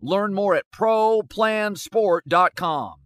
Learn more at ProPlansport.com.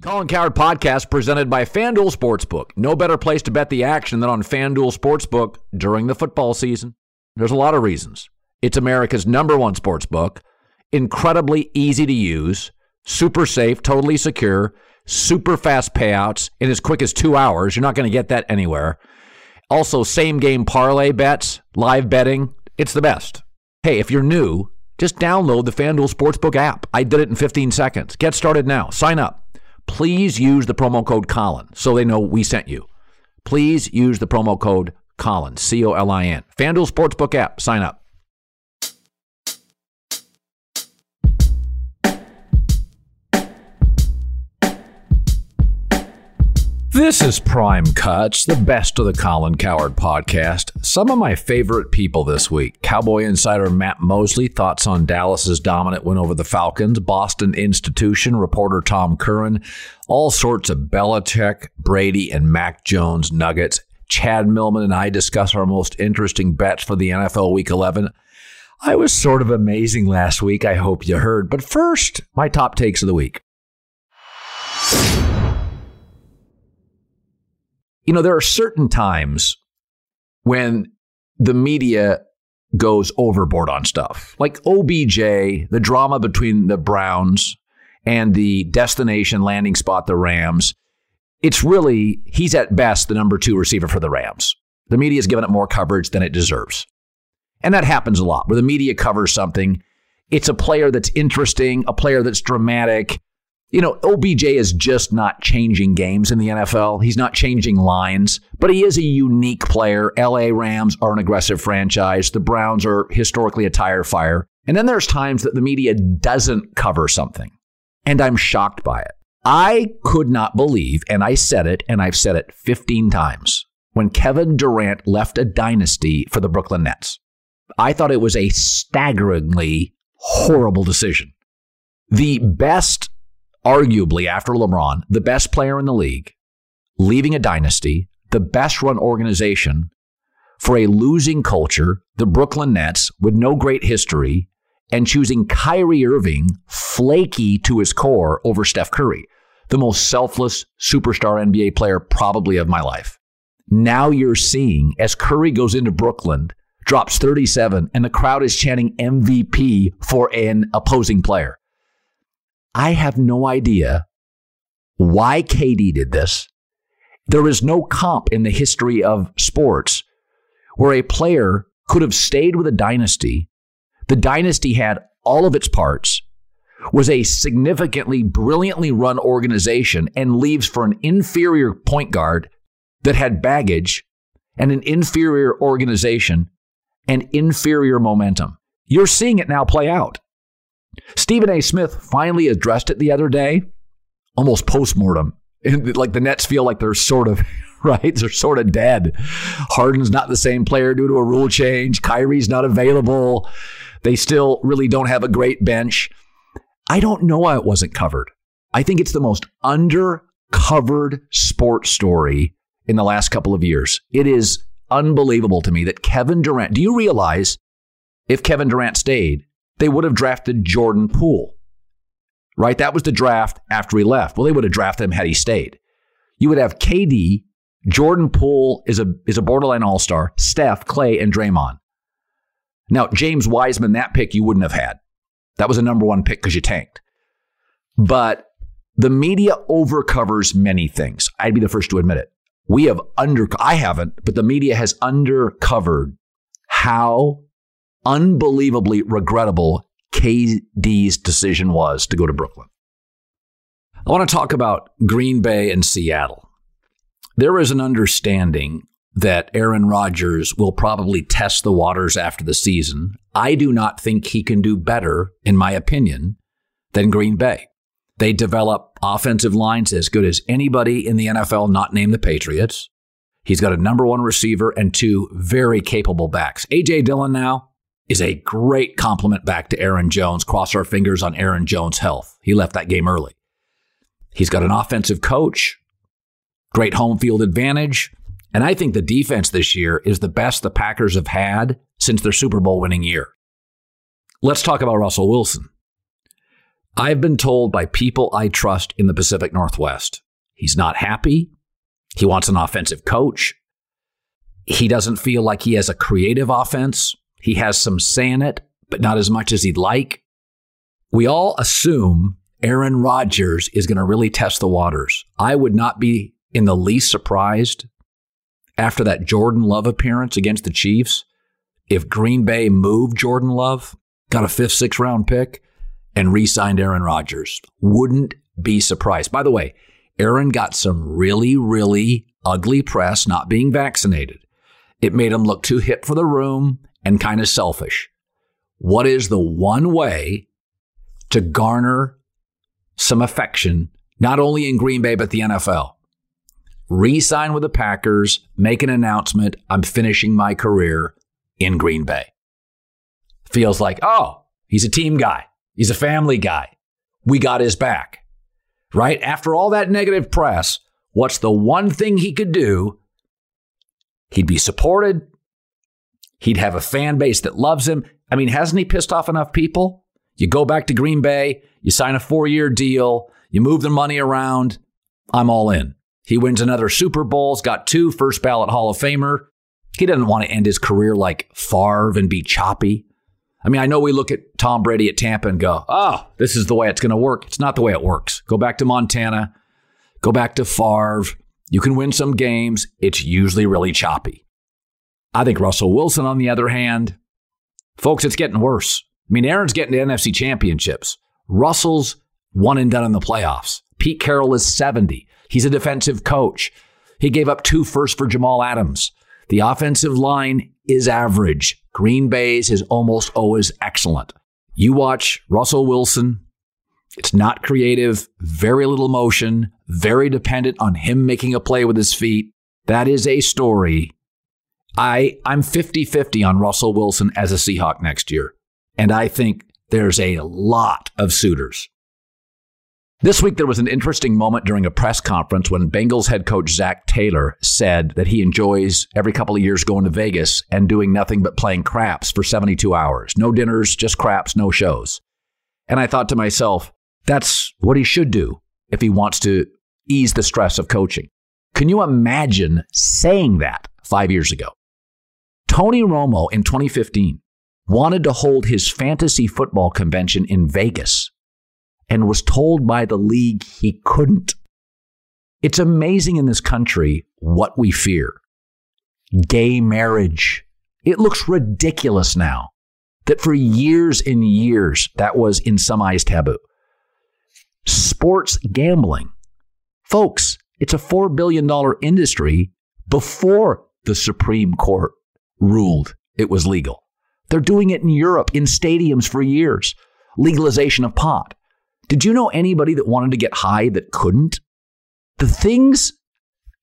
Colin Cowherd podcast presented by FanDuel Sportsbook. No better place to bet the action than on FanDuel Sportsbook during the football season. There's a lot of reasons. It's America's number one sportsbook, incredibly easy to use, super safe, totally secure, super fast payouts in as quick as two hours. You're not going to get that anywhere. Also, same game parlay bets, live betting. It's the best. Hey, if you're new, just download the FanDuel Sportsbook app. I did it in 15 seconds. Get started now. Sign up please use the promo code Colin so they know we sent you. Please use the promo code Colin, C O L I N. FanDuel Sportsbook app, sign up. This is Prime Cuts, the best of the Colin Cowherd podcast. Some of my favorite people this week Cowboy insider Matt Mosley, thoughts on Dallas's dominant win over the Falcons, Boston institution reporter Tom Curran, all sorts of Belichick, Brady, and Mac Jones nuggets. Chad Millman and I discuss our most interesting bets for the NFL Week 11. I was sort of amazing last week. I hope you heard. But first, my top takes of the week. You know, there are certain times when the media goes overboard on stuff. Like OBJ, the drama between the Browns and the destination landing spot, the Rams. It's really, he's at best the number two receiver for the Rams. The media has given it more coverage than it deserves. And that happens a lot where the media covers something. It's a player that's interesting, a player that's dramatic, you know, OBJ is just not changing games in the NFL. He's not changing lines, but he is a unique player. LA Rams are an aggressive franchise. The Browns are historically a tire fire. And then there's times that the media doesn't cover something, and I'm shocked by it. I could not believe, and I said it, and I've said it 15 times, when Kevin Durant left a dynasty for the Brooklyn Nets. I thought it was a staggeringly horrible decision. The best arguably after LeBron, the best player in the league, leaving a dynasty, the best run organization for a losing culture, the Brooklyn Nets, with no great history, and choosing Kyrie Irving, flaky to his core, over Steph Curry, the most selfless superstar NBA player probably of my life. Now you're seeing as Curry goes into Brooklyn, drops 37, and the crowd is chanting MVP for an opposing player. I have no idea why KD did this. There is no comp in the history of sports where a player could have stayed with a dynasty. The dynasty had all of its parts, was a significantly, brilliantly run organization, and leaves for an inferior point guard that had baggage and an inferior organization and inferior momentum. You're seeing it now play out. Stephen A. Smith finally addressed it the other day, almost postmortem. Like the Nets feel like they're sort of right? They're sort of dead. Harden's not the same player due to a rule change. Kyrie's not available. They still really don't have a great bench. I don't know why it wasn't covered. I think it's the most undercovered sports story in the last couple of years. It is unbelievable to me that Kevin Durant, do you realize if Kevin Durant stayed, they would have drafted Jordan Poole, right? That was the draft after he left. Well, they would have drafted him had he stayed. You would have KD, Jordan Poole is a is a borderline all star. Steph, Clay, and Draymond. Now James Wiseman, that pick you wouldn't have had. That was a number one pick because you tanked. But the media overcovers many things. I'd be the first to admit it. We have under I haven't, but the media has undercovered how unbelievably regrettable KD's decision was to go to Brooklyn. I want to talk about Green Bay and Seattle. There is an understanding that Aaron Rodgers will probably test the waters after the season. I do not think he can do better, in my opinion, than Green Bay. They develop offensive lines as good as anybody in the NFL, not named the Patriots. He's got a number one receiver and two very capable backs. A.J. Dillon now is a great compliment back to Aaron Jones. Cross our fingers on Aaron Jones' health. He left that game early. He's got an offensive coach great home field advantage. And I think the defense this year is the best the Packers have had since their Super Bowl winning year. Let's talk about Russell Wilson. I've been told by people I trust in the Pacific Northwest he's not happy. He wants an offensive coach. He doesn't feel like he has a creative offense. He has some say in it, but not as much as he'd like. We all assume Aaron Rodgers is going to really test the waters. I would not be in the least surprised after that Jordan Love appearance against the Chiefs if Green Bay moved Jordan Love, got a fifth, sixth round pick, and re signed Aaron Rodgers. Wouldn't be surprised. By the way, Aaron got some really, really ugly press not being vaccinated. It made him look too hip for the room and kind of selfish. What is the one way to garner some affection, not only in Green Bay, but the NFL? re sign with the Packers, make an announcement I'm finishing my career in Green Bay. Feels like, oh, he's a team guy, he's a family guy. We got his back. Right? After all that negative press, what's the one thing he could do? He'd be supported. He'd have a fan base that loves him. I mean, hasn't he pissed off enough people? You go back to Green Bay, you sign a four year deal, you move the money around. I'm all in. He wins another Super Bowl's got two first ballot Hall of Famer. He doesn't want to end his career like Favre and be choppy. I mean, I know we look at Tom Brady at Tampa and go, oh, this is the way it's going to work. It's not the way it works. Go back to Montana, go back to Favre. You can win some games. It's usually really choppy. I think Russell Wilson, on the other hand, folks, it's getting worse. I mean, Aaron's getting to NFC championships. Russell's one and done in the playoffs. Pete Carroll is 70. He's a defensive coach. He gave up two firsts for Jamal Adams. The offensive line is average. Green Bay's is almost always excellent. You watch Russell Wilson. It's not creative, very little motion, very dependent on him making a play with his feet. That is a story. I, I'm 50 50 on Russell Wilson as a Seahawk next year. And I think there's a lot of suitors. This week, there was an interesting moment during a press conference when Bengals head coach Zac Taylor said that he enjoys every couple of years going to Vegas and doing nothing but playing craps for 72 hours. No dinners, just craps, no shows. And I thought to myself, that's what he should do if he wants to ease the stress of coaching. Can you imagine saying that five years ago? Tony Romo in 2015 wanted to hold his fantasy football convention in Vegas and was told by the league he couldn't. It's amazing in this country what we fear gay marriage, It looks ridiculous now that for years and years that was in some eyes taboo. Sports gambling. Folks, it's a $4 billion industry before the Supreme Court ruled it was legal. They're doing it in Europe in stadiums for years. Legalization of pot. Did you know anybody that wanted to get high that couldn't? The things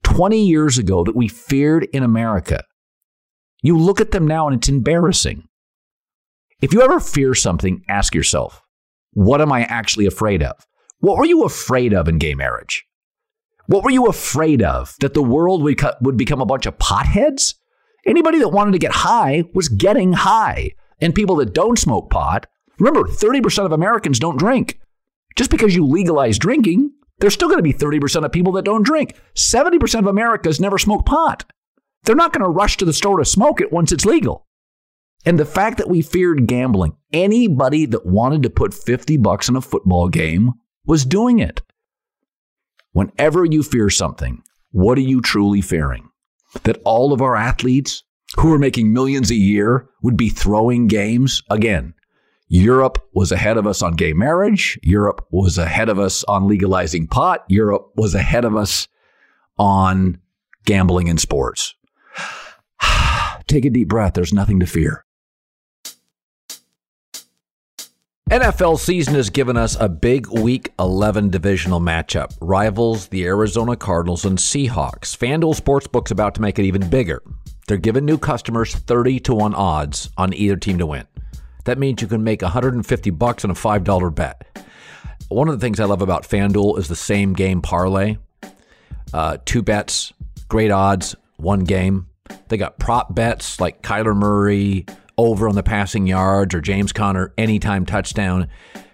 20 years ago that we feared in America, you look at them now and it's embarrassing. If you ever fear something, ask yourself, what am I actually afraid of? What were you afraid of in gay marriage? What were you afraid of? That the world would, would become a bunch of potheads? Anybody that wanted to get high was getting high. And people that don't smoke pot, remember, 30% of Americans don't drink. Just because you legalize drinking, there's still going to be 30% of people that don't drink. 70% of Americans never smoke pot. They're not going to rush to the store to smoke it once it's legal. And the fact that we feared gambling, anybody that wanted to put 50 bucks in a football game was doing it. Whenever you fear something, what are you truly fearing? That all of our athletes who are making millions a year would be throwing games? Again, Europe was ahead of us on gay marriage. Europe was ahead of us on legalizing pot. Europe was ahead of us on gambling in sports. Take a deep breath. There's nothing to fear. NFL season has given us a big Week 11 divisional matchup. Rivals the Arizona Cardinals and Seahawks. FanDuel Sportsbook's about to make it even bigger. They're giving new customers 30 to 1 odds on either team to win. That means you can make 150 bucks on a $5 bet. One of the things I love about FanDuel is the same game parlay. Uh, two bets, great odds, one game. They got prop bets like Kyler Murray, over on the passing yards or James Conner anytime touchdown.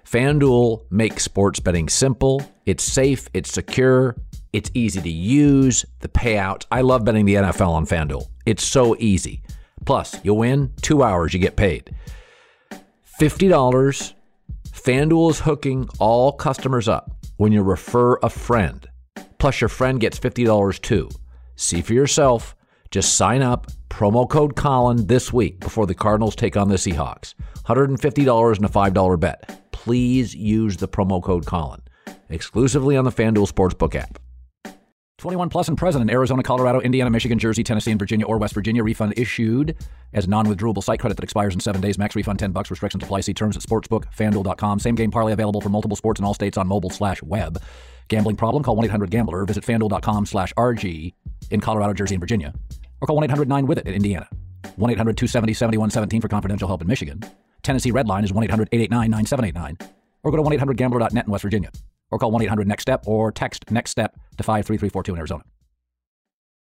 FanDuel makes sports betting simple, it's safe, it's secure, it's easy to use, the payouts. I love betting the NFL on FanDuel. It's so easy. Plus, you win, two hours, you get paid. $50. FanDuel is hooking all customers up when you refer a friend. Plus, your friend gets $50 too. See for yourself. Just sign up, promo code Colin this week before the Cardinals take on the Seahawks. $150 and a $5 bet. Please use the promo code Colin exclusively on the FanDuel Sportsbook app. 21 plus and present in Arizona, Colorado, Indiana, Michigan, Jersey, Tennessee, and Virginia or West Virginia. Refund issued as non-withdrawable site credit that expires in seven days. Max refund 10 bucks. Restrictions apply. See terms at sportsbookfanduel.com. Same game parlay available for multiple sports in all states on mobile slash web. Gambling problem? Call 1-800-GAMBLER. Visit fanduel.com slash RG in Colorado, Jersey, and Virginia or call 1 800 9 with it in Indiana. 1 800 270 7117 for confidential help in Michigan. Tennessee Red Line is 1 800 889 9789. Or go to 1 800 gambler.net in West Virginia. Or call 1 800 Next Step or text Next Step to 53342 in Arizona.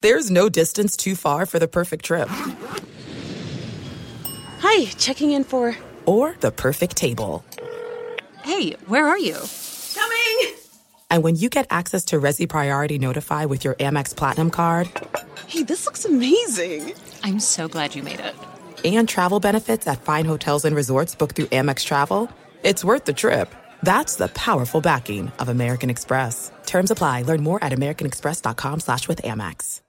There's no distance too far for the perfect trip. Hi, checking in for. Or the perfect table. Hey, where are you? Coming! And when you get access to Resy Priority Notify with your Amex Platinum card. Hey, this looks amazing! I'm so glad you made it. And travel benefits at fine hotels and resorts booked through Amex Travel. It's worth the trip. That's the powerful backing of American Express. Terms apply. Learn more at americanexpress.com slash with Amex.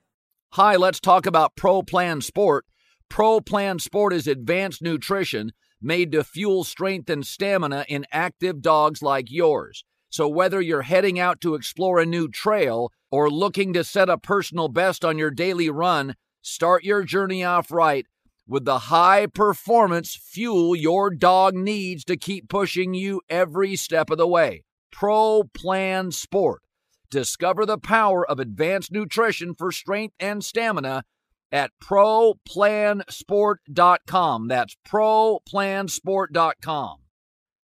Hi, let's talk about Pro Plan Sport. Pro Plan Sport is advanced nutrition made to fuel strength and stamina in active dogs like yours. So whether you're heading out to explore a new trail or looking to set a personal best on your daily run, start your journey off right with the high performance fuel your dog needs to keep pushing you every step of the way. Pro Plan Sport. Discover the power of advanced nutrition for strength and stamina at ProPlansport.com. That's ProPlansport.com.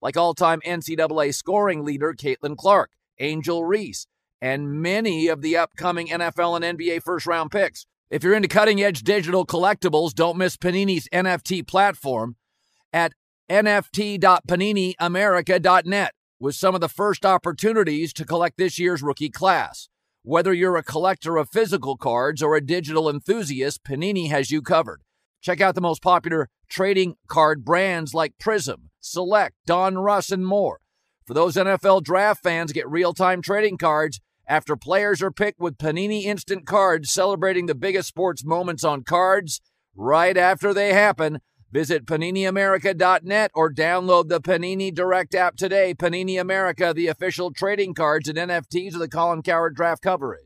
like all time NCAA scoring leader Caitlin Clark, Angel Reese, and many of the upcoming NFL and NBA first round picks. If you're into cutting edge digital collectibles, don't miss Panini's NFT platform at nft.paniniamerica.net with some of the first opportunities to collect this year's rookie class. Whether you're a collector of physical cards or a digital enthusiast, Panini has you covered. Check out the most popular trading card brands like Prism, Select, Donruss, and more. For those NFL draft fans, get real time trading cards after players are picked with Panini Instant Cards celebrating the biggest sports moments on cards right after they happen. Visit PaniniAmerica.net or download the Panini Direct app today. Panini America, the official trading cards and NFTs of the Colin Cowherd draft coverage.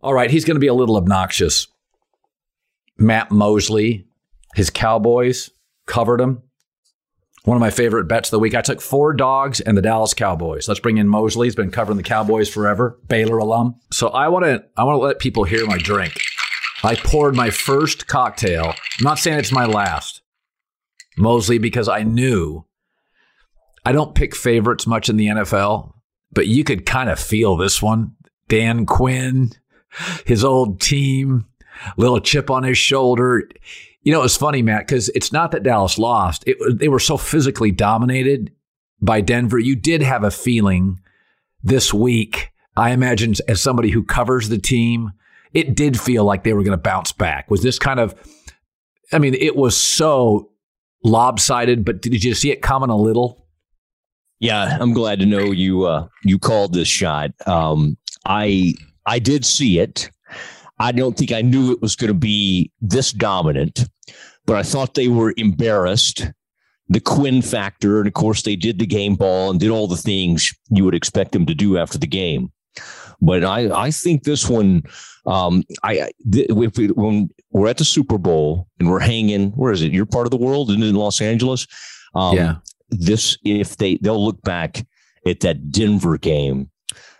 All right, he's going to be a little obnoxious. Matt Mosley, his Cowboys covered him. One of my favorite bets of the week. I took four dogs and the Dallas Cowboys. Let's bring in Mosley. He's been covering the Cowboys forever, Baylor alum. So I want to I want to let people hear my drink. I poured my first cocktail. I'm not saying it's my last. Mosley because I knew I don't pick favorites much in the NFL, but you could kind of feel this one. Dan Quinn, his old team, little chip on his shoulder. You know, it was funny, Matt, because it's not that Dallas lost. It, they were so physically dominated by Denver. You did have a feeling this week, I imagine, as somebody who covers the team, it did feel like they were going to bounce back. Was this kind of, I mean, it was so lopsided, but did you see it coming a little? Yeah, I'm glad to know you uh, you called this shot. Um, I I did see it. I don't think I knew it was going to be this dominant, but I thought they were embarrassed. The Quinn factor, and of course, they did the game ball and did all the things you would expect them to do after the game. But I, I think this one, um, I th- if we, when we're at the Super Bowl and we're hanging, where is it? You're part of the world, in Los Angeles. Um, Yeah. This, if they they'll look back at that Denver game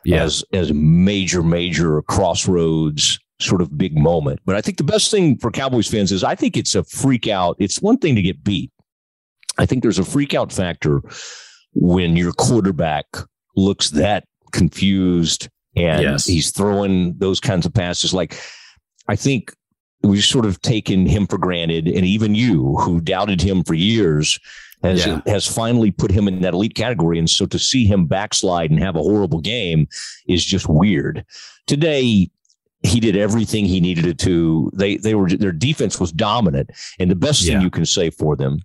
Yeah. as as major, major crossroads sort of big moment. But I think the best thing for Cowboys fans is I think it's a freak out. It's one thing to get beat. I think there's a freak out factor when your quarterback looks that confused and Yes. he's throwing those kinds of passes. Like I think we've sort of taken him for granted, and even you, who doubted him for years, has Yeah. has finally put him in that elite category. And so to see him backslide and have a horrible game is just weird. Today, he did everything he needed to. They they were their defense was dominant, and the best Yeah. thing you can say for them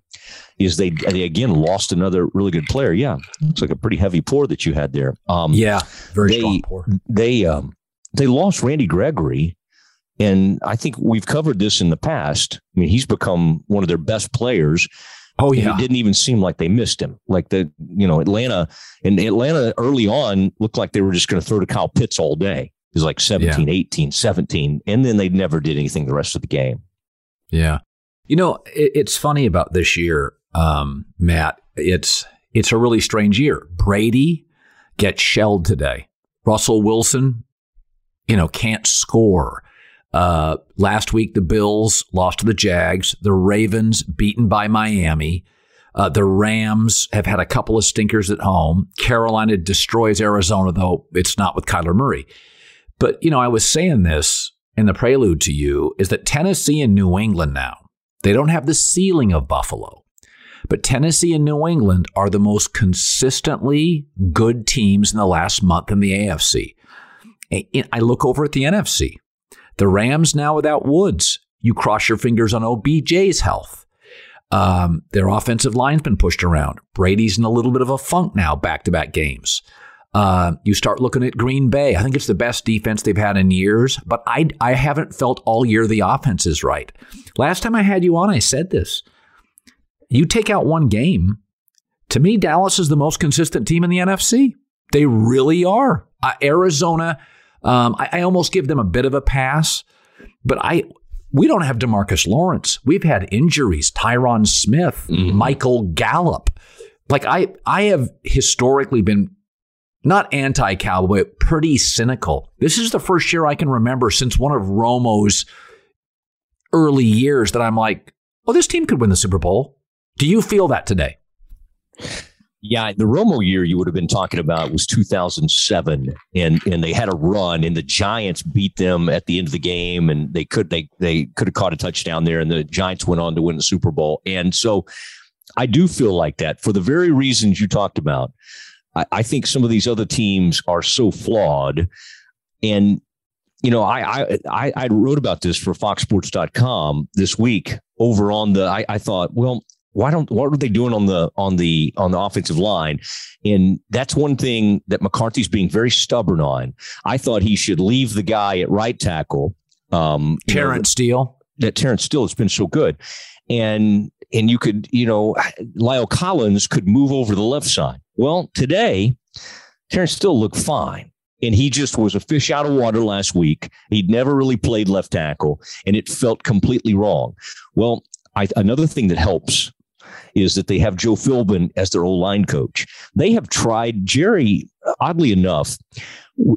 is they they again lost another really good player. Yeah, looks like a pretty heavy pour that you had there. Um, Yeah, very they, strong pour. They um they lost Randy Gregory, and I think we've covered this in the past. I mean, he's become one of their best players. Oh yeah, It didn't even seem like they missed him. Like the, you know, Atlanta and Atlanta early on looked like they were just going to throw to Kyle Pitts all day. It was like 17, 18, 17. And then they never did anything the rest of the game. yeah. You know, it, it's funny about this year, um, Matt. It's it's a really strange year. Brady gets shelled today. Russell Wilson, you know, can't score. Uh, last week, the Bills lost to the Jags. The Ravens beaten by Miami. Uh, the Rams have had a couple of stinkers at home. Carolina destroys Arizona, though it's not with Kyler Murray. But, you know, I was saying this in the prelude to you is that Tennessee and New England now, they don't have the ceiling of Buffalo. But Tennessee and New England are the most consistently good teams in the last month in the AFC. I look over at the NFC. The Rams now without Woods. You cross your fingers on OBJ's health. Um, their offensive line's been pushed around. Brady's in a little bit of a funk now, back to back games. Uh, you start looking at Green Bay. I think it's the best defense they've had in years, but I, I haven't felt all year the offense is right. Last time I had you on, I said this. You take out one game, to me, Dallas is the most consistent team in the NFC. They really are. Uh, Arizona, um, I, I almost give them a bit of a pass, but I we don't have DeMarcus Lawrence. We've had injuries. Tyron Smith, mm-hmm. Michael Gallup. Like I, I have historically been not anti-Cowboy, but pretty cynical. This is the first year I can remember since one of Romo's early years that I'm like, oh, this team could win the Super Bowl. Do you feel that today? Yeah, the Romo year you would have been talking about was 2007, and and they had a run, and the Giants beat them at the end of the game, and they could they they could have caught a touchdown there, and the Giants went on to win the Super Bowl, and so I do feel like that for the very reasons you talked about. I, I think some of these other teams are so flawed, and you know, I I I wrote about this for FoxSports.com this week over on the. I, I thought, well, why don't what are they doing on the on the on the offensive line? And that's one thing that mccarthy's being very stubborn on. I thought he should leave the guy at right tackle um terence steele. that terence steele has been so good. And and you could you know La'el Collins could move over the left side. Well today terence steele looked fine. And he just was a fish out of water last week. He'd never really played left tackle, and it felt completely wrong. Well, I, another thing that helps is that they have Joe Philbin as their old line coach. They have tried Jerry, oddly enough,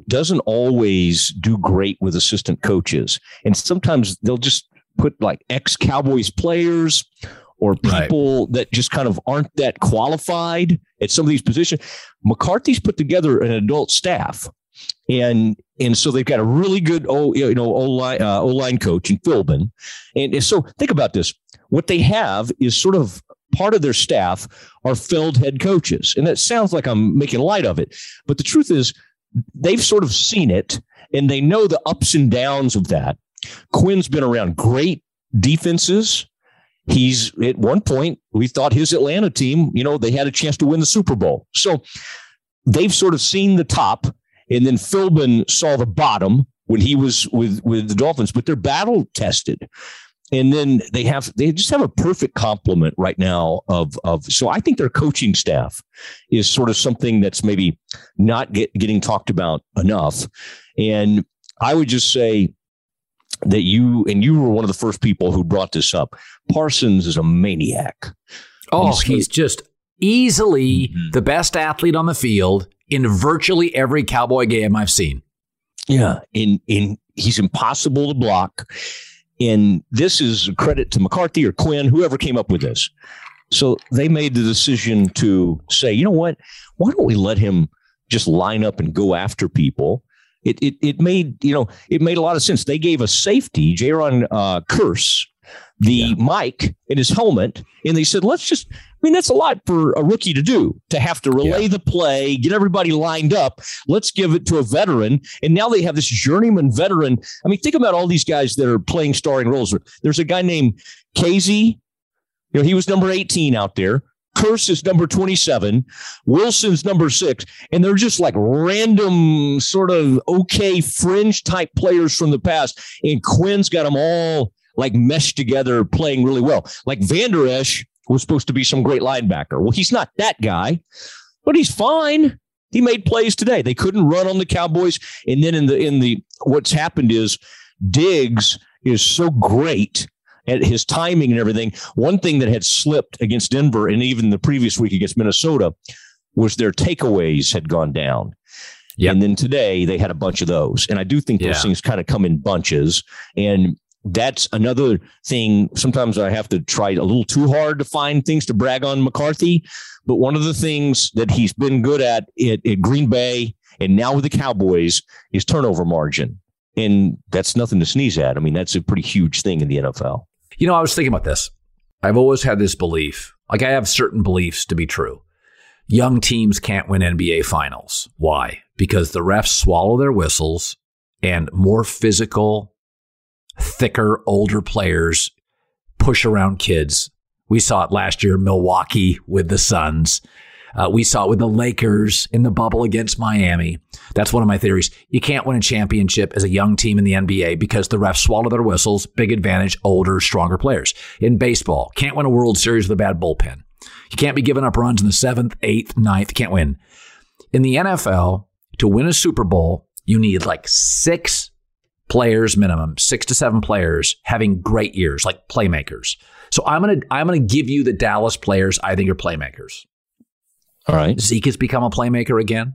doesn't always do great with assistant coaches. And sometimes they'll just put like ex Cowboys players or people right. that just kind of aren't that qualified at some of these positions. McCarthy's put together an adult staff. And and so they've got a really good oh you know O line uh, O line coach in Philbin, and so think about this. What they have is sort of part of their staff are filled head coaches. And that sounds like I'm making light of it. But the truth is, they've sort of seen it and they know the ups and downs of that. Quinn's been around great defenses. He's at one point, we thought his Atlanta team, you know, they had a chance to win the Super Bowl. So they've sort of seen the top. And then Philbin saw the bottom when he was with, with the Dolphins, but they're battle tested and then they have they just have a perfect complement right now of of so I think their coaching staff is sort of something that's maybe not get, getting talked about enough. And I would just say that you and you were one of the first people who brought this up. Parsons is a maniac. Oh he's, he's just easily mm-hmm. the best athlete on the field in virtually every cowboy game I've seen. Yeah in in he's impossible to block and this is credit to McCarthy or Quinn, whoever came up with this. So they made the decision to say, you know what? Why don't we let him just line up and go after people? It it it made you know it made a lot of sense. They gave a safety, Jayron uh, Kearse, the yeah. mic in his helmet, and they said, let's just. I mean, that's a lot for a rookie to do to have to relay yeah. the play, get everybody lined up. Let's give it to a veteran. And now they have this journeyman veteran. I mean, think about all these guys that are playing starring roles. There's a guy named Kazee. You know, he was number 18 out there. Kearse is number 27. Wilson's number six. And they're just like random, sort of okay fringe type players from the past. And Quinn's got them all like meshed together, playing really well. Like Vander Esch was supposed to be some great linebacker. Well, he's not that guy, but he's fine. He made plays today. They couldn't run on the Cowboys, and then in the in the what's happened is Diggs is so great at his timing and everything. One thing that had slipped against Denver and even the previous week against Minnesota was their takeaways had gone down. Yep. And then today they had a bunch of those. And I do think those yeah. things kind of come in bunches. And that's another thing. Sometimes I have to try a little too hard to find things to brag on McCarthy. But one of the things that he's been good at at, at Green Bay and now with the Cowboys is turnover margin. And that's nothing to sneeze at. I mean, that's a pretty huge thing in the NFL. You know, I was thinking about this. I've always had this belief, like I have certain beliefs to be true. Young teams can't win NBA finals. Why? Because the refs swallow their whistles and more physical, thicker, older players push around kids. We saw it last year, Milwaukee with the Suns. Uh, we saw it with the Lakers in the bubble against Miami. That's one of my theories. You can't win a championship as a young team in the NBA because the refs swallow their whistles. Big advantage, older, stronger players. In baseball, can't win a World Series with a bad bullpen. You can't be giving up runs in the seventh, eighth, ninth. Can't win. In the NFL, to win a Super Bowl, you need like six players minimum, six to seven players having great years, like playmakers. So I'm gonna I'm gonna give you the Dallas players I think are playmakers. All right. Zeke has become a playmaker again.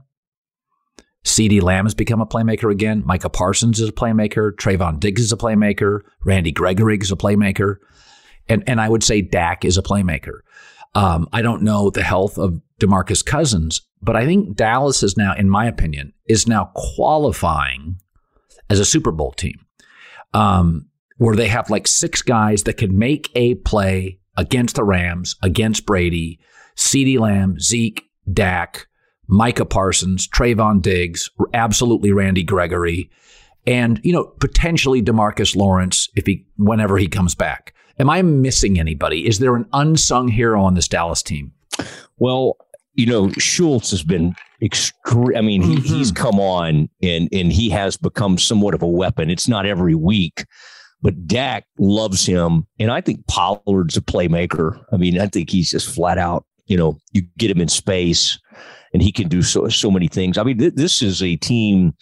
CeeDee Lamb has become a playmaker again. Micah Parsons is a playmaker. Trevon Diggs is a playmaker. Randy Gregory is a playmaker. And and I would say Dak is a playmaker. Um, I don't know the health of DeMarcus Cousins, but I think Dallas is now, in my opinion, is now qualifying as a Super Bowl team, um, where they have like six guys that can make a play against the Rams, against Brady, CeeDee Lamb, Zeke, Dak, Micah Parsons, Trevon Diggs, absolutely Randy Gregory, and you know potentially DeMarcus Lawrence if he whenever he comes back. Am I missing anybody? Is there an unsung hero on this Dallas team? Well, you know, Schultz has been extreme. I mean, he, mm-hmm. he's come on and and he has become somewhat of a weapon. It's not every week, but Dak loves him, and I think Pollard's a playmaker. I mean, I think he's just flat out. You know, you get him in space, and he can do so so many things. I mean, th- this is a team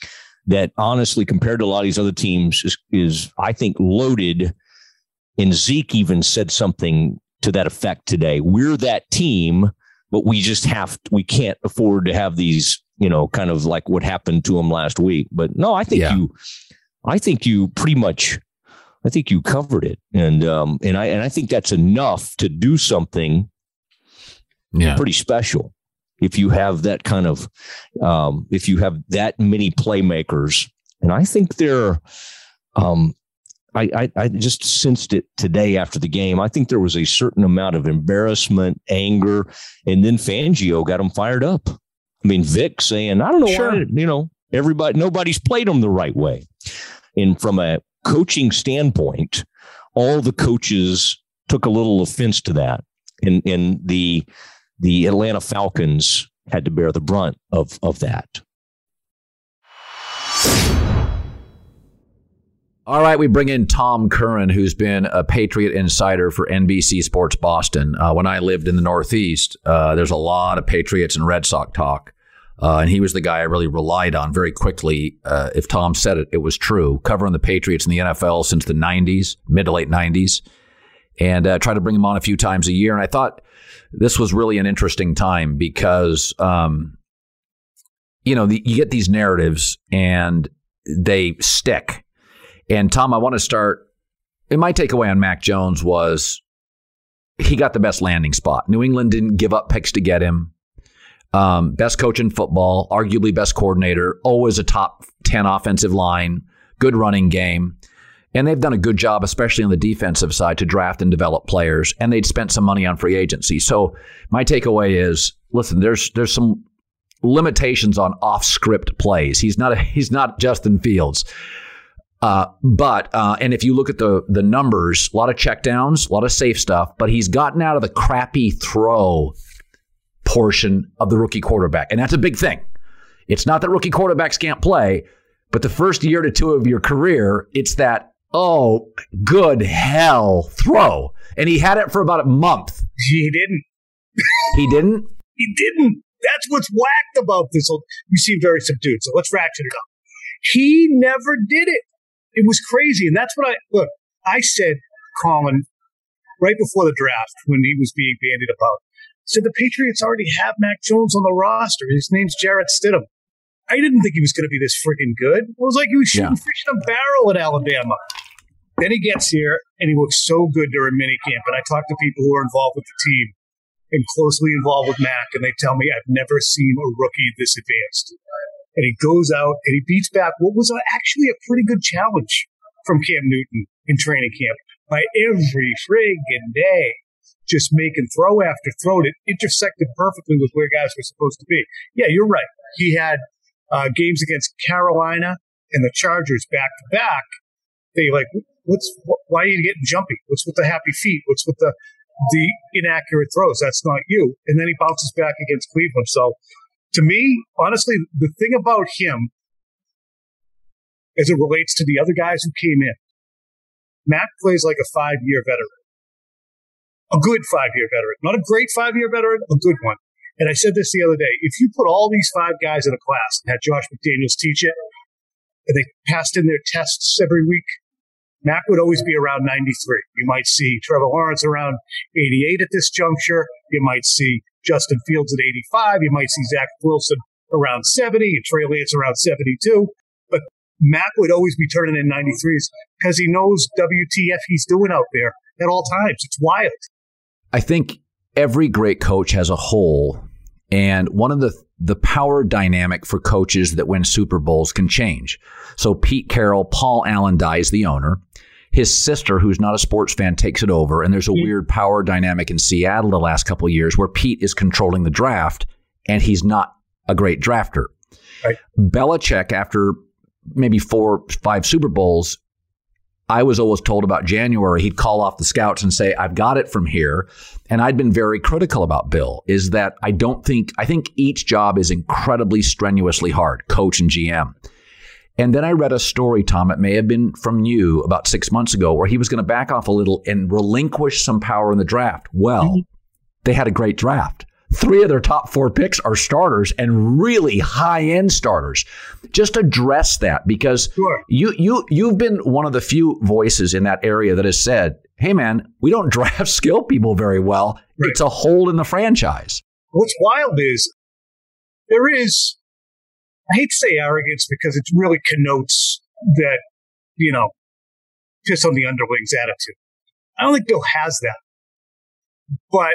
that honestly, compared to a lot of these other teams, is, is I think loaded. And Zeke even said something to that effect today. We're that team but we just have we can't afford to have these you know kind of like what happened to him last week. But no i think yeah. you i think you pretty much i think you covered it. And um and i and i think that's enough to do something yeah. pretty special. If you have that kind of um if you have that many playmakers and i think they're um I, I, I just sensed it today after the game. I think there was a certain amount of embarrassment, anger, and then Fangio got them fired up. I mean, Vic saying, I don't know sure. why, you know, everybody, nobody's played them the right way. And from a coaching standpoint, all the coaches took a little offense to that. And, and the, the Atlanta Falcons had to bear the brunt of, of that. All right, we bring in Tom Curran, who's been a Patriot insider for NBC Sports Boston. Uh, when I lived in the Northeast, uh, there's a lot of Patriots and Red Sox talk. Uh, and he was the guy I really relied on very quickly. Uh, if Tom said it, it was true. Covering the Patriots in the NFL since the 90s, mid to late 90s, and uh, tried to bring him on a few times a year. And I thought this was really an interesting time because, um, you know, the, you get these narratives and they stick and Tom, I want to start. And my takeaway on Mac Jones was he got the best landing spot. New England didn't give up picks to get him. Um, best coach in football, arguably best coordinator, always a top 10 offensive line, good running game. And they've done a good job, especially on the defensive side, to draft and develop players. And they'd spent some money on free agency. So my takeaway is listen, there's there's some limitations on off script plays. He's not a, he's not Justin Fields. Uh, but uh, and if you look at the the numbers, a lot of checkdowns, a lot of safe stuff. But he's gotten out of the crappy throw portion of the rookie quarterback, and that's a big thing. It's not that rookie quarterbacks can't play, but the first year to two of your career, it's that oh good hell throw, and he had it for about a month. He didn't. he didn't. He didn't. That's what's whacked about this. You seem very subdued, so let's ratchet it up. He never did it. It was crazy. And that's what I look, I said, Colin, right before the draft when he was being bandied about, said the Patriots already have Mac Jones on the roster. His name's Jarrett Stidham. I didn't think he was going to be this freaking good. It was like he was shooting yeah. fish in a barrel at Alabama. Then he gets here and he looks so good during minicamp. And I talk to people who are involved with the team and closely involved with Mac, and they tell me I've never seen a rookie this advanced and he goes out and he beats back what was actually a pretty good challenge from Cam Newton in training camp by every friggin' day. Just making throw after throw. It intersected perfectly with where guys were supposed to be. Yeah, you're right. He had uh, games against Carolina and the Chargers back to back. They like, what's why are you getting jumpy? What's with the happy feet? What's with the the inaccurate throws. That's not you. And then he bounces back against Cleveland. So to me, honestly, the thing about him as it relates to the other guys who came in, Mac plays like a five year veteran. A good five year veteran. Not a great five year veteran, a good one. And I said this the other day. If you put all these five guys in a class and had Josh McDaniels teach it, and they passed in their tests every week, Mac would always be around 93. You might see Trevor Lawrence around 88 at this juncture. You might see Justin Fields at 85. You might see Zach Wilson around 70 and Trey Lance around 72. But Mac would always be turning in 93s because he knows WTF he's doing out there at all times. It's wild. I think every great coach has a hole, and one of the the power dynamic for coaches that win Super Bowls can change. So Pete Carroll, Paul Allen dies the owner. His sister, who's not a sports fan, takes it over, and there's a mm-hmm. weird power dynamic in Seattle the last couple of years where Pete is controlling the draft, and he's not a great drafter. Right. Belichick, after maybe four, five Super Bowls, I was always told about January, he'd call off the scouts and say, I've got it from here. And I'd been very critical about Bill, is that I don't think, I think each job is incredibly strenuously hard, coach and GM. And then I read a story, Tom, it may have been from you about six months ago, where he was going to back off a little and relinquish some power in the draft. Well, mm-hmm. they had a great draft. Three of their top four picks are starters and really high end starters. Just address that because sure. you you you've been one of the few voices in that area that has said, "Hey, man, we don't draft skill people very well. Right. It's a hole in the franchise." What's wild is there is. I hate to say arrogance because it really connotes that you know just on the underlings attitude. I don't think Bill has that, but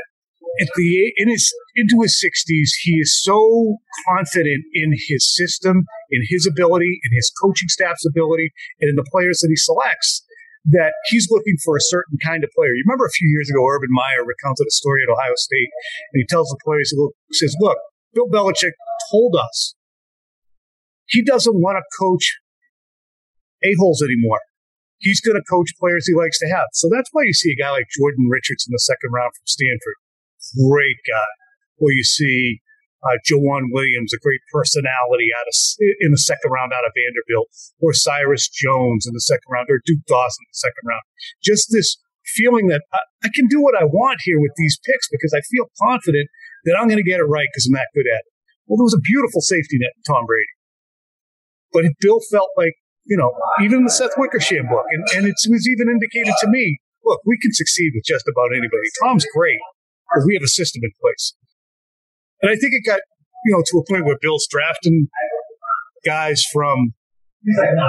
at the in his into his 60s, he is so confident in his system, in his ability, in his coaching staff's ability, and in the players that he selects that he's looking for a certain kind of player. You remember a few years ago, Urban Meyer recounted a story at Ohio State, and he tells the players, he says, "Look, Bill Belichick told us he doesn't want to coach a holes anymore. He's going to coach players he likes to have. So that's why you see a guy like Jordan Richards in the second round from Stanford great guy. Where you see uh, Williams, a great personality out of in the second round out of Vanderbilt, or Cyrus Jones in the second round, or Duke Dawson in the second round. Just this feeling that I, I can do what I want here with these picks because I feel confident that I'm going to get it right because I'm that good at it. Well, there was a beautiful safety net in Tom Brady, but Bill felt like you know, even the Seth Wickersham book, and, and it was even indicated to me, look, we can succeed with just about anybody. Tom's great, because we have a system in place. And I think it got, you know, to a point where Bill's drafting guys from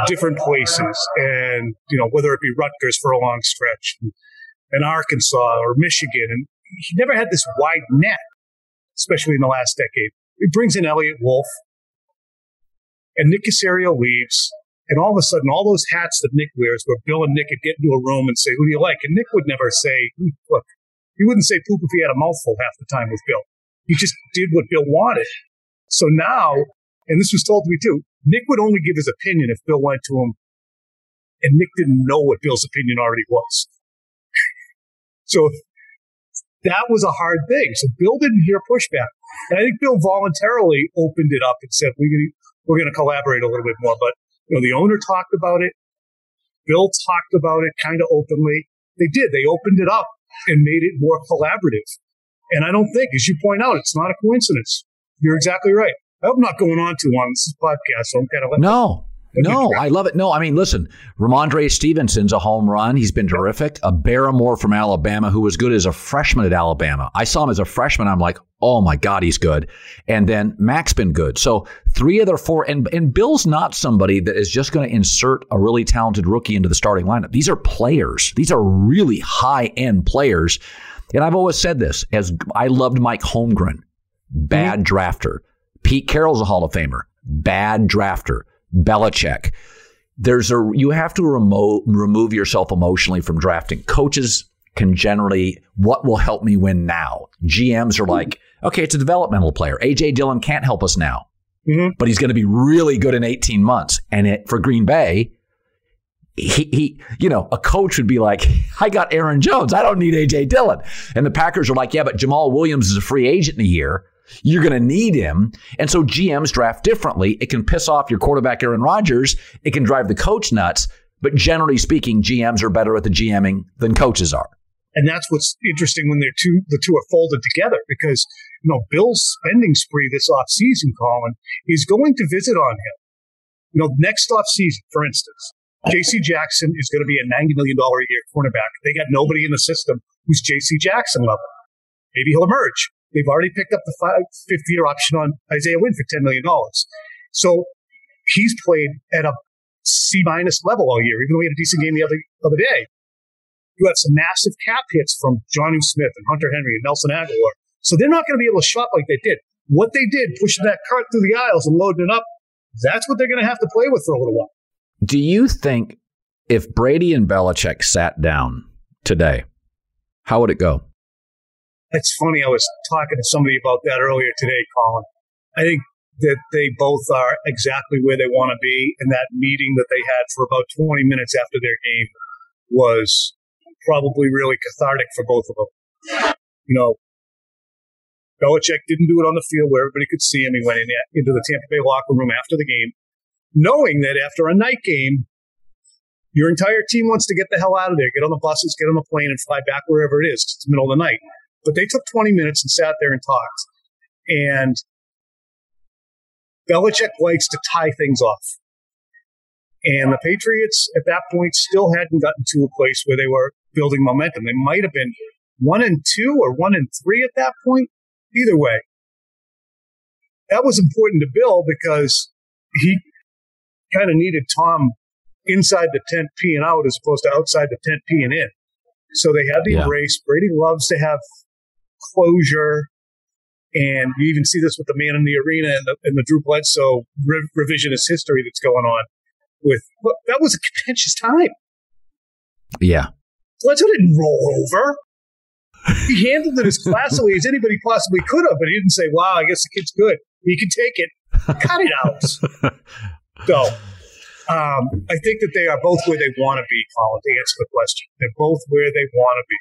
different places and, you know, whether it be Rutgers for a long stretch and Arkansas or Michigan. And he never had this wide net, especially in the last decade. He brings in Eliot Wolf and Nick Caserio leaves. And all of a sudden, all those hats that Nick wears, where Bill and Nick would get into a room and say, who do you like? And Nick would never say, hmm, look, he wouldn't say poop if he had a mouthful half the time with Bill. He just did what Bill wanted. So now, and this was told to me too, Nick would only give his opinion if Bill went to him, and Nick didn't know what Bill's opinion already was. so that was a hard thing. So Bill didn't hear pushback. And I think Bill voluntarily opened it up and said, we, we're going to collaborate a little bit more. But, you know, the owner talked about it. Bill talked about it kind of openly. They did. They opened it up and made it more collaborative. And I don't think, as you point out, it's not a coincidence. You're exactly right. I'm not going on too long. This is podcast, so I'm kind of no. No, I love it. No, I mean, listen, Rhamondre Stevenson's a home run. He's been terrific. A Barmore from Alabama who was good as a freshman at Alabama. I saw him as a freshman. I'm like, oh my God, he's good. And then Mac's been good. So three of their four, and, and Bill's not somebody that is just going to insert a really talented rookie into the starting lineup. These are players. These are really high end players. And I've always said this as I loved Mike Holmgren, bad mm-hmm. drafter. Pete Carroll's a Hall of Famer, bad drafter. Belichick. There's a you have to remo- remove yourself emotionally from drafting. Coaches can generally what will help me win now. GMs are like, okay, it's a developmental player. AJ Dillon can't help us now, mm-hmm. but he's going to be really good in 18 months. And it, for Green Bay, he, he, you know, a coach would be like, I got Aaron Jones. I don't need AJ Dillon. And the Packers are like, yeah, but Jamaal Williams is a free agent in a year. You're going to need him. And so GMs draft differently. It can piss off your quarterback, Aaron Rodgers. It can drive the coach nuts. But generally speaking, GMs are better at the GMing than coaches are. And that's what's interesting when they're two, the two are folded together because, you know, Bill's spending spree this offseason, Colin, is going to visit on him. You know, next offseason, for instance, J.C. Jackson is going to be a $90 million a year cornerback. They got nobody in the system who's J.C. Jackson level. Maybe he'll emerge. They've already picked up the five, fifth year option on Isaiah Wynn for $10 million. So he's played at a C minus level all year, even though he had a decent game the other, other day. You have some massive cap hits from Jonnu Smith and Hunter Henry and Nelson Agholor. So they're not going to be able to shop like they did. What they did, pushing that cart through the aisles and loading it up, that's what they're going to have to play with for a little while. Do you think if Brady and Belichick sat down today, how would it go? It's funny. I was talking to somebody about that earlier today, Colin. I think that they both are exactly where they want to be. And that meeting that they had for about 20 minutes after their game was probably really cathartic for both of them. You know, Belichick didn't do it on the field where everybody could see him. He went in, into the Tampa Bay locker room after the game knowing that after a night game, your entire team wants to get the hell out of there, get on the buses, get on the plane, and fly back wherever it is. It's the middle of the night. But they took 20 minutes and sat there and talked. And Belichick likes to tie things off. And the Patriots at that point still hadn't gotten to a place where they were building momentum. They might have been one and two or one and three at that point. Either way, that was important to Bill because he kind of needed Tom inside the tent peeing out as opposed to outside the tent peeing in. So they had the yeah. embrace. Brady loves to have closure. And you even see this with the man in the arena and the, and the Drew Bledsoe re- revisionist history that's going on with, well, that was a contentious time. Yeah. Bledsoe didn't roll over. He handled it as classily as anybody possibly could have, but he didn't say, wow, I guess the kid's good. He can take it. Cut it out. So um, I think that they are both where they want to be, Colin, to answer the question. They're both where they want to be.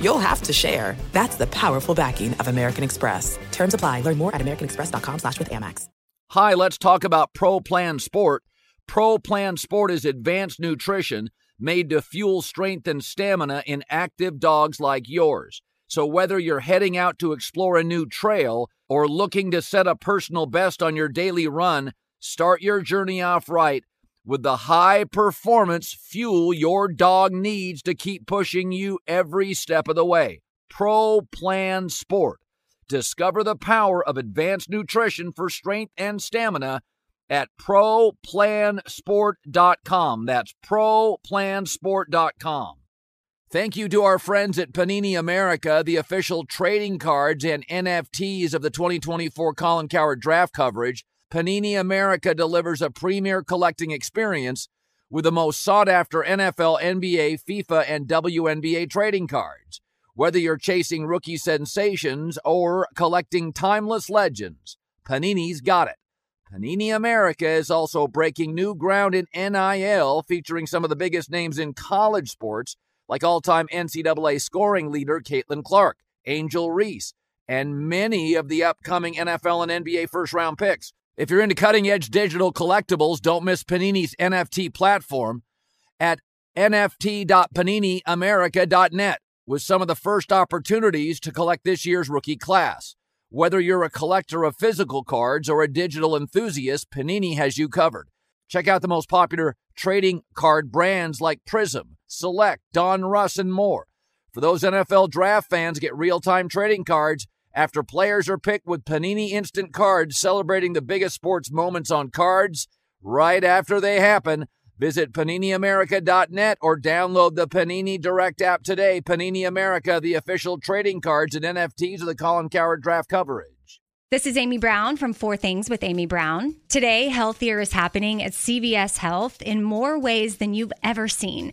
you'll have to share. That's the powerful backing of American Express. Terms apply. Learn more at americanexpress.com slash with Amex. Hi, let's talk about Pro Plan Sport. Pro Plan Sport is advanced nutrition made to fuel strength and stamina in active dogs like yours. So whether you're heading out to explore a new trail or looking to set a personal best on your daily run, Start your journey off right with the high performance fuel your dog needs to keep pushing you every step of the way. Pro Plan Sport. Discover the power of advanced nutrition for strength and stamina at ProPlansport.com. That's ProPlansport.com. Thank you to our friends at Panini America, the official trading cards and NFTs of the 2024 Colin Cowherd draft coverage. Panini America delivers a premier collecting experience with the most sought after NFL, NBA, FIFA, and WNBA trading cards. Whether you're chasing rookie sensations or collecting timeless legends, Panini's got it. Panini America is also breaking new ground in NIL, featuring some of the biggest names in college sports, like all time NCAA scoring leader Caitlin Clark, Angel Reese, and many of the upcoming NFL and NBA first round picks. If you're into cutting edge digital collectibles, don't miss Panini's NFT platform at nft.paniniamerica.net with some of the first opportunities to collect this year's rookie class. Whether you're a collector of physical cards or a digital enthusiast, Panini has you covered. Check out the most popular trading card brands like Prism, Select, Donruss, and more. For those NFL draft fans, get real time trading cards after players are picked with Panini Instant Cards celebrating the biggest sports moments on cards right after they happen. Visit PaniniAmerica.net or download the Panini Direct app today. Panini America, the official trading cards and NFTs of the Colin Cowherd draft coverage. This is Amy Brown from Four Things with Amy Brown. Today, healthier is happening at CVS Health in more ways than you've ever seen.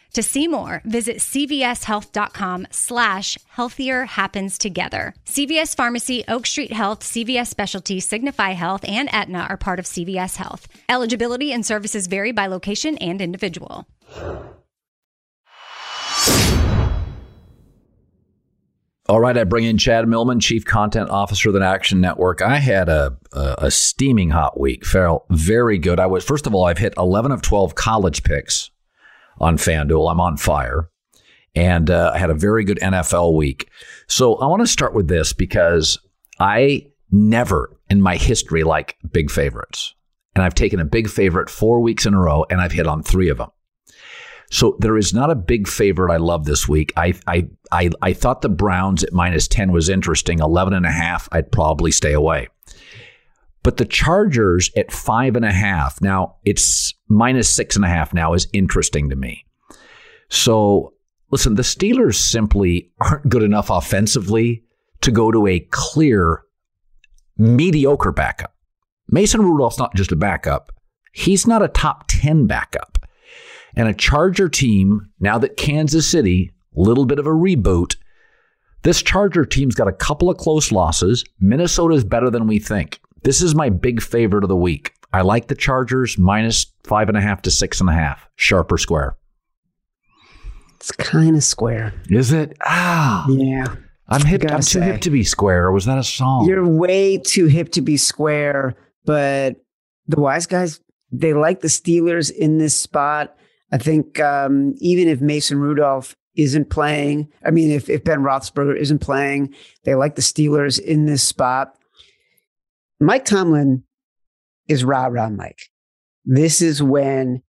To see more, visit cvshealth.com slash healthier happens together. CVS Pharmacy, Oak Street Health, CVS Specialty, Signify Health, and Aetna are part of CVS Health. Eligibility and services vary by location and individual. All right, I bring in Chad Millman, Chief Content Officer of the Action Network. I had a, a, a steaming hot week. Farrell, very good. I was first of all, I've hit eleven of twelve college picks on FanDuel. I'm on fire, and uh, I had a very good NFL week. So I want to start with this because I never in my history like big favorites, and I've taken a big favorite four weeks in a row, and I've hit on three of them. So there is not a big favorite I love this week. I I I, I thought the Browns at minus 10 was interesting. 11 and a half, I'd probably stay away. But the Chargers at five and a half, now it's minus six and a half now, is interesting to me. So listen, the Steelers simply aren't good enough offensively to go to a clear, mediocre backup. Mason Rudolph's not just a backup, he's not a top 10 backup. And a Charger team, now that Kansas City, little bit of a reboot, this Charger team's got a couple of close losses. Minnesota's better than we think. This is my big favorite of the week. I like the Chargers minus five and a half to six and a half, sharper square. It's kind of square. Is it? Ah, yeah. I'm hip. I'm too hip to be square. Or was that a song? You're way too hip to be square. But the wise guys, they like the Steelers in this spot. I think um, even if Mason Rudolph isn't playing, I mean, if, if Ben Roethlisberger isn't playing, they like the Steelers in this spot. Mike Tomlin is rah rah Mike. This is when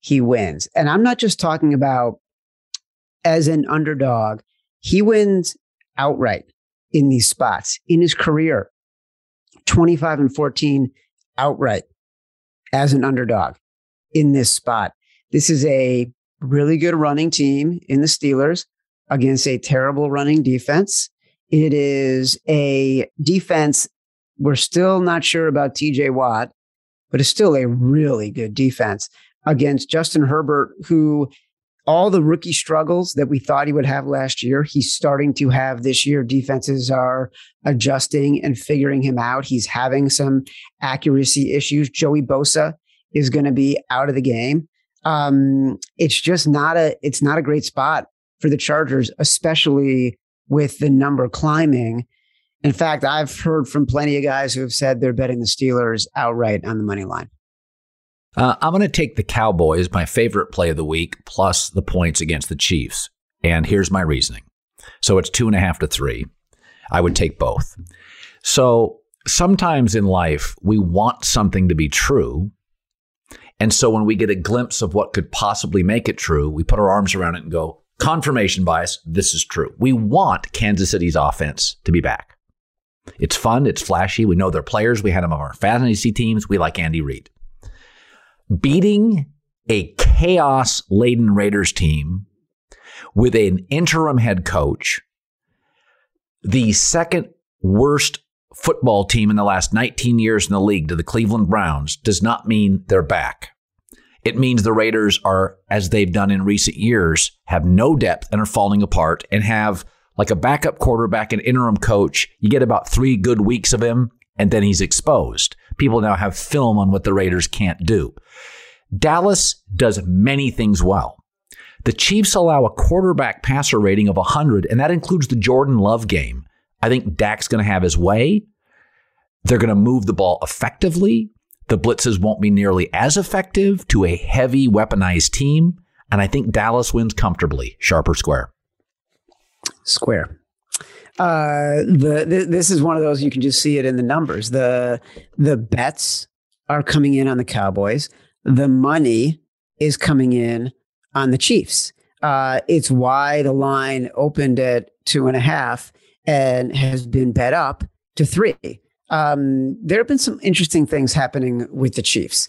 he wins. And I'm not just talking about as an underdog, he wins outright in these spots in his career 25 and 14 outright as an underdog in this spot. This is a really good running team in the Steelers against a terrible running defense. It is a defense. We're still not sure about TJ Watt, but it's still a really good defense against Justin Herbert, who all the rookie struggles that we thought he would have last year, he's starting to have this year. Defenses are adjusting and figuring him out. He's having some accuracy issues. Joey Bosa is going to be out of the game um, it's just not a it's not a great spot for the Chargers, especially with the number climbing. In fact, I've heard from plenty of guys who have said they're betting the Steelers outright on the money line. Uh, I'm going to take the Cowboys, my favorite play of the week, plus the points against the Chiefs. And here's my reasoning. So it's two and a half to three. I would take both. So sometimes in life, we want something to be true, and so when we get a glimpse of what could possibly make it true, we put our arms around it and go, confirmation bias, this is true. We want Kansas City's offense to be back. It's fun, it's flashy. We know their players. We had them on our fantasy teams. We like Andy Reid. Beating a chaos laden Raiders team with an interim head coach, the second worst football team in the last 19 years in the league to the Cleveland Browns does not mean they're back. It means the Raiders are, as they've done in recent years, have no depth and are falling apart and have like a backup quarterback and interim coach. You get about three good weeks of him and then he's exposed. People now have film on what the Raiders can't do. Dallas does many things well. The Chiefs allow a quarterback passer rating of 100, and that includes the Jordan Love game. I think Dak's going to have his way. They're going to move the ball effectively. The blitzes won't be nearly as effective to a heavy weaponized team. And I think Dallas wins comfortably, sharper square. Square. Uh, the, this is one of those you can just see it in the numbers. The the bets are coming in on the Cowboys. The money is coming in on the Chiefs. Uh, it's why the line opened at two and a half and has been bet up to three. Um, there have been some interesting things happening with the Chiefs.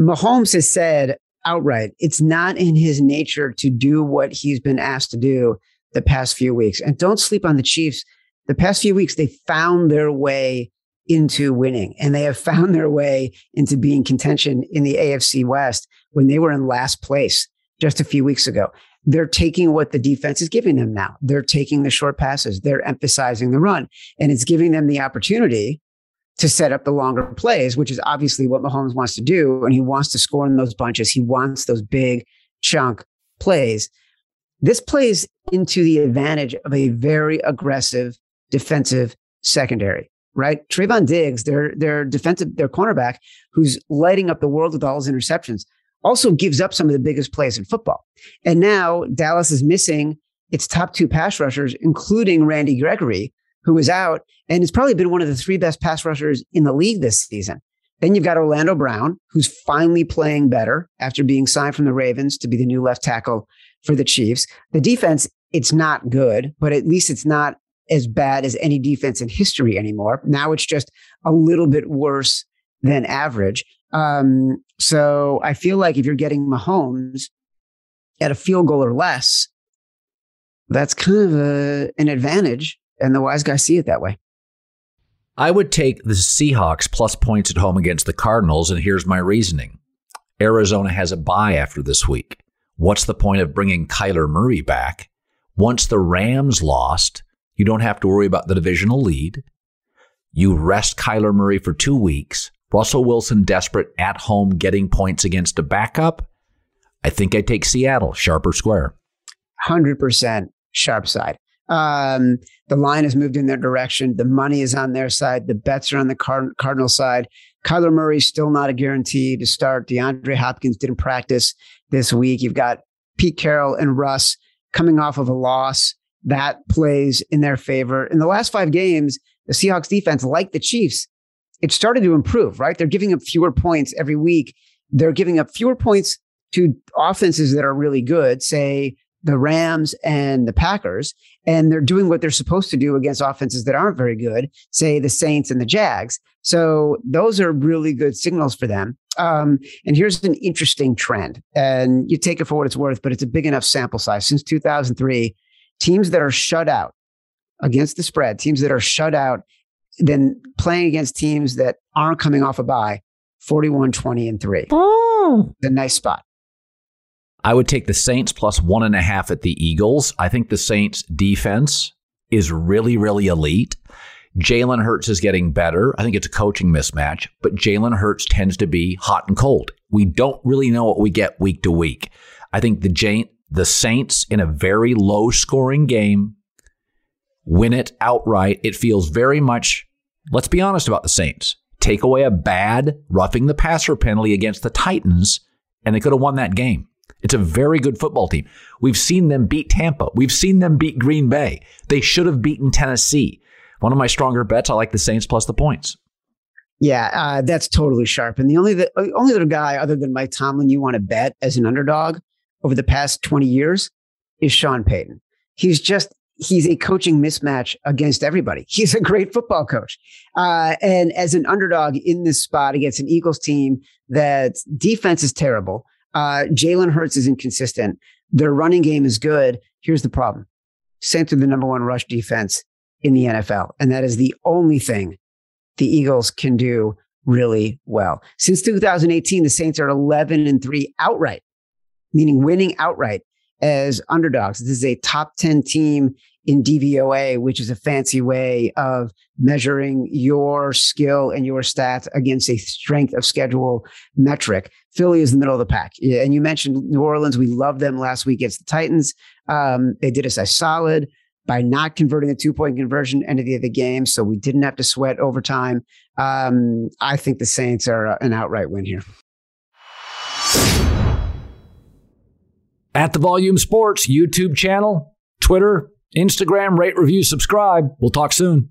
Mahomes has said outright it's not in his nature to do what he's been asked to do the past few weeks. And don't sleep on the Chiefs. The past few weeks, they found their way into winning and they have found their way into being contention in the AFC West when they were in last place just a few weeks ago. They're taking what the defense is giving them now. They're taking the short passes. They're emphasizing the run and it's giving them the opportunity to set up the longer plays, which is obviously what Mahomes wants to do. And he wants to score in those bunches. He wants those big chunk plays. This plays into the advantage of a very aggressive defensive secondary, right? Trevon Diggs, their their defensive, their cornerback, who's lighting up the world with all his interceptions, also gives up some of the biggest plays in football. And now Dallas is missing its top two pass rushers, including Randy Gregory, who is out and has probably been one of the three best pass rushers in the league this season. Then you've got Orlando Brown, who's finally playing better after being signed from the Ravens to be the new left tackle for the Chiefs. The defense, it's not good, but at least it's not as bad as any defense in history anymore. Now it's just a little bit worse than average. Um, so I feel like if you're getting Mahomes at a field goal or less, that's kind of a, an advantage. And the wise guys see it that way. I would take the Seahawks plus points at home against the Cardinals, and here's my reasoning. Arizona has a bye after this week. What's the point of bringing Kyler Murray back? Once the Rams lost, you don't have to worry about the divisional lead. You rest Kyler Murray for two weeks. Russell Wilson desperate at home getting points against a backup. I think I take Seattle, sharper square. 100% sharp side. Um, the line has moved in their direction. The money is on their side. The bets are on the Card- Cardinal side. Kyler Murray still not a guarantee to start. DeAndre Hopkins didn't practice this week. You've got Pete Carroll and Russ coming off of a loss that plays in their favor. In the last five games, the Seahawks defense, like the Chiefs, it started to improve, right? They're giving up fewer points every week. They're giving up fewer points to offenses that are really good, say the Rams and the Packers, and they're doing what they're supposed to do against offenses that aren't very good, say the Saints and the Jags. So those are really good signals for them. Um, and here's an interesting trend, and you take it for what it's worth, but it's a big enough sample size. Since 2003, teams that are shut out against the spread, teams that are shut out, then playing against teams that aren't coming off a bye, 41, 20, and three. Oh, a nice spot. I would take the Saints plus one and a half at the Eagles. I think the Saints defense is really, really elite. Jalen Hurts is getting better. I think it's a coaching mismatch, but Jalen Hurts tends to be hot and cold. We don't really know what we get week to week. I think the the Saints in a very low scoring game win it outright. It feels very much, let's be honest about the Saints. Take away a bad roughing the passer penalty against the Titans, and they could have won that game. It's a very good football team. We've seen them beat Tampa. We've seen them beat Green Bay. They should have beaten Tennessee. One of my stronger bets, I like the Saints plus the points. Yeah, uh, that's totally sharp. And the only the only other guy other than Mike Tomlin you want to bet as an underdog over the past 20 years is Sean Payton. He's just he's a coaching mismatch against everybody. He's a great football coach. Uh, and as an underdog in this spot against an Eagles team that defense is terrible, uh, Jalen Hurts is inconsistent. Their running game is good. Here's the problem. Saints are the number one rush defense in the NFL. And that is the only thing the Eagles can do really well. Since 2018, the Saints are 11 and three outright, meaning winning outright as underdogs. This is a top 10 team in DVOA, which is a fancy way of measuring your skill and your stats against a strength of schedule metric. Philly is the middle of the pack. And you mentioned New Orleans. We loved them last week against the Titans. Um, they did us a solid by not converting a two point conversion end of the, the game. So we didn't have to sweat overtime. Um, I think the Saints are an outright win here. At the Volume Sports YouTube channel, Twitter, Instagram, rate, review, subscribe. We'll talk soon.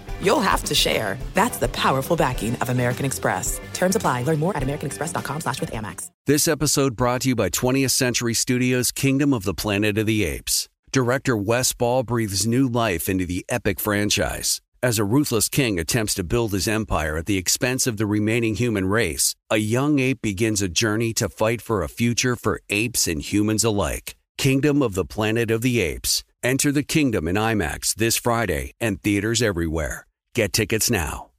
you'll have to share. That's the powerful backing of American Express. Terms apply. Learn more at americanexpress.com slash with Amex. This episode brought to you by 20th Century Studios' Kingdom of the Planet of the Apes. Director Wes Ball breathes new life into the epic franchise. As a ruthless king attempts to build his empire at the expense of the remaining human race, a young ape begins a journey to fight for a future for apes and humans alike. Kingdom of the Planet of the Apes. Enter the kingdom in IMAX this Friday and theaters everywhere. Get tickets now.